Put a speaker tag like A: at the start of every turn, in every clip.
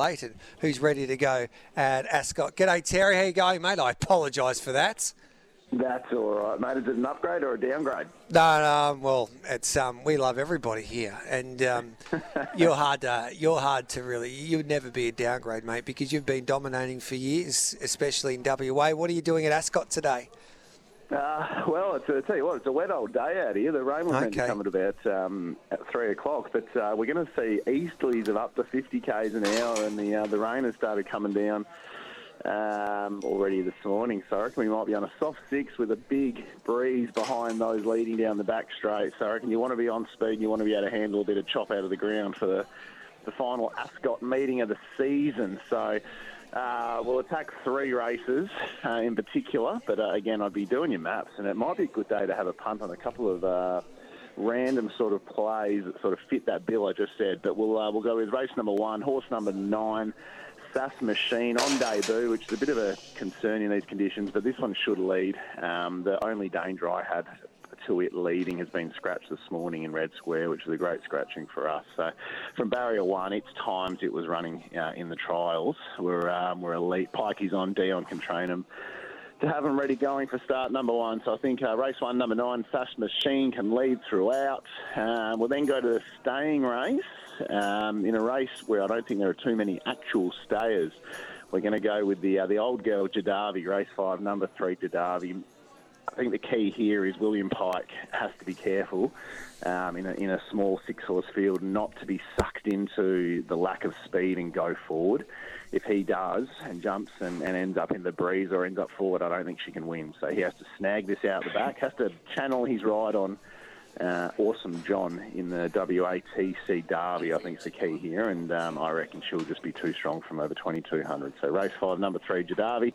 A: Leighton, who's ready to go at Ascot. G'day, Terry. How you going, mate? I apologise for that.
B: That's all right, mate. Is it an upgrade or a downgrade?
A: No, no. Well, it's um, we love everybody here, and um, you're hard to you're hard to really. You would never be a downgrade, mate, because you've been dominating for years, especially in WA. What are you doing at Ascot today?
B: Uh, well, it's, I tell you what, it's a wet old day out here. The rain was meant to
A: Okay.
B: come at about um, at three o'clock, but uh, we're going to see easterlies of up to 50 k's an hour, and the uh, the rain has started coming down um, already this morning. So I reckon we might be on a soft six with a big breeze behind those leading down the back straight. So I reckon you want to be on speed, and you want to be able to handle a bit of chop out of the ground for the the final Ascot meeting of the season. So. Uh, we'll attack three races uh, in particular, but uh, again, I'd be doing your maps, and it might be a good day to have a punt on a couple of uh, random sort of plays that sort of fit that bill I just said. But we'll uh, we'll go with race number one, horse number nine, Sass Machine on debut, which is a bit of a concern in these conditions, but this one should lead. Um, the only danger I had to it leading has been scratched this morning in Red Square, which was a great scratching for us. So from barrier one, its times it was running uh, in the trials were um, were elite. Pikey's on, Dion can train him to have them ready going for start number one. So I think uh, race one, number nine, Fast Machine can lead throughout. Um, we'll then go to the staying race um, in a race where I don't think there are too many actual stayers. We're going to go with the uh, the old girl Jadavi, race five, number three Jadavi. I think the key here is William Pike has to be careful um, in, a, in a small six horse field not to be sucked into the lack of speed and go forward. If he does and jumps and, and ends up in the breeze or ends up forward, I don't think she can win. So he has to snag this out the back, has to channel his ride on uh, Awesome John in the WATC Derby, I think is the key here, and um, I reckon she'll just be too strong from over 2200. So race five, number three, Jadavi,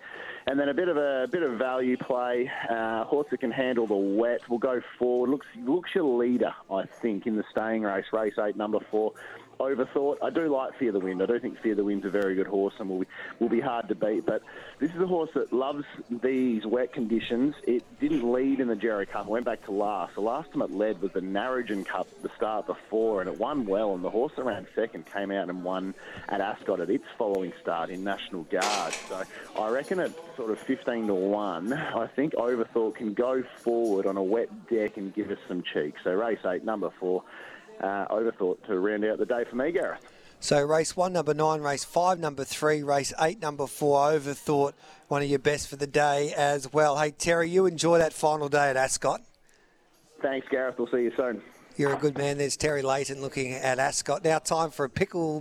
B: and then a bit of a bit of value play. Uh, horse that can handle the wet will go forward. Looks looks your leader, I think, in the staying race. Race eight, number four. Overthought. I do like Fear the Wind. I do think Fear the Wind's a very good horse and will be, will be hard to beat. But this is a horse that loves these wet conditions. It didn't lead in the Jerry Cup. It went back to last. The last time it led was the Narrogin Cup the start before, and it won well. And the horse that ran second came out and won at Ascot at its following start in National Guard. So I reckon at sort of 15 to 1, I think Overthought can go forward on a wet deck and give us some cheek. So race 8, number 4 uh, overthought to round out the day for me, Gareth.
A: So race one, number nine, race five, number three, race eight, number four, overthought, one of your best for the day as well. Hey, Terry, you enjoy that final day at Ascot.
B: Thanks, Gareth. We'll see you soon.
A: You're a good man. There's Terry Leighton looking at Ascot. Now, time for a pickle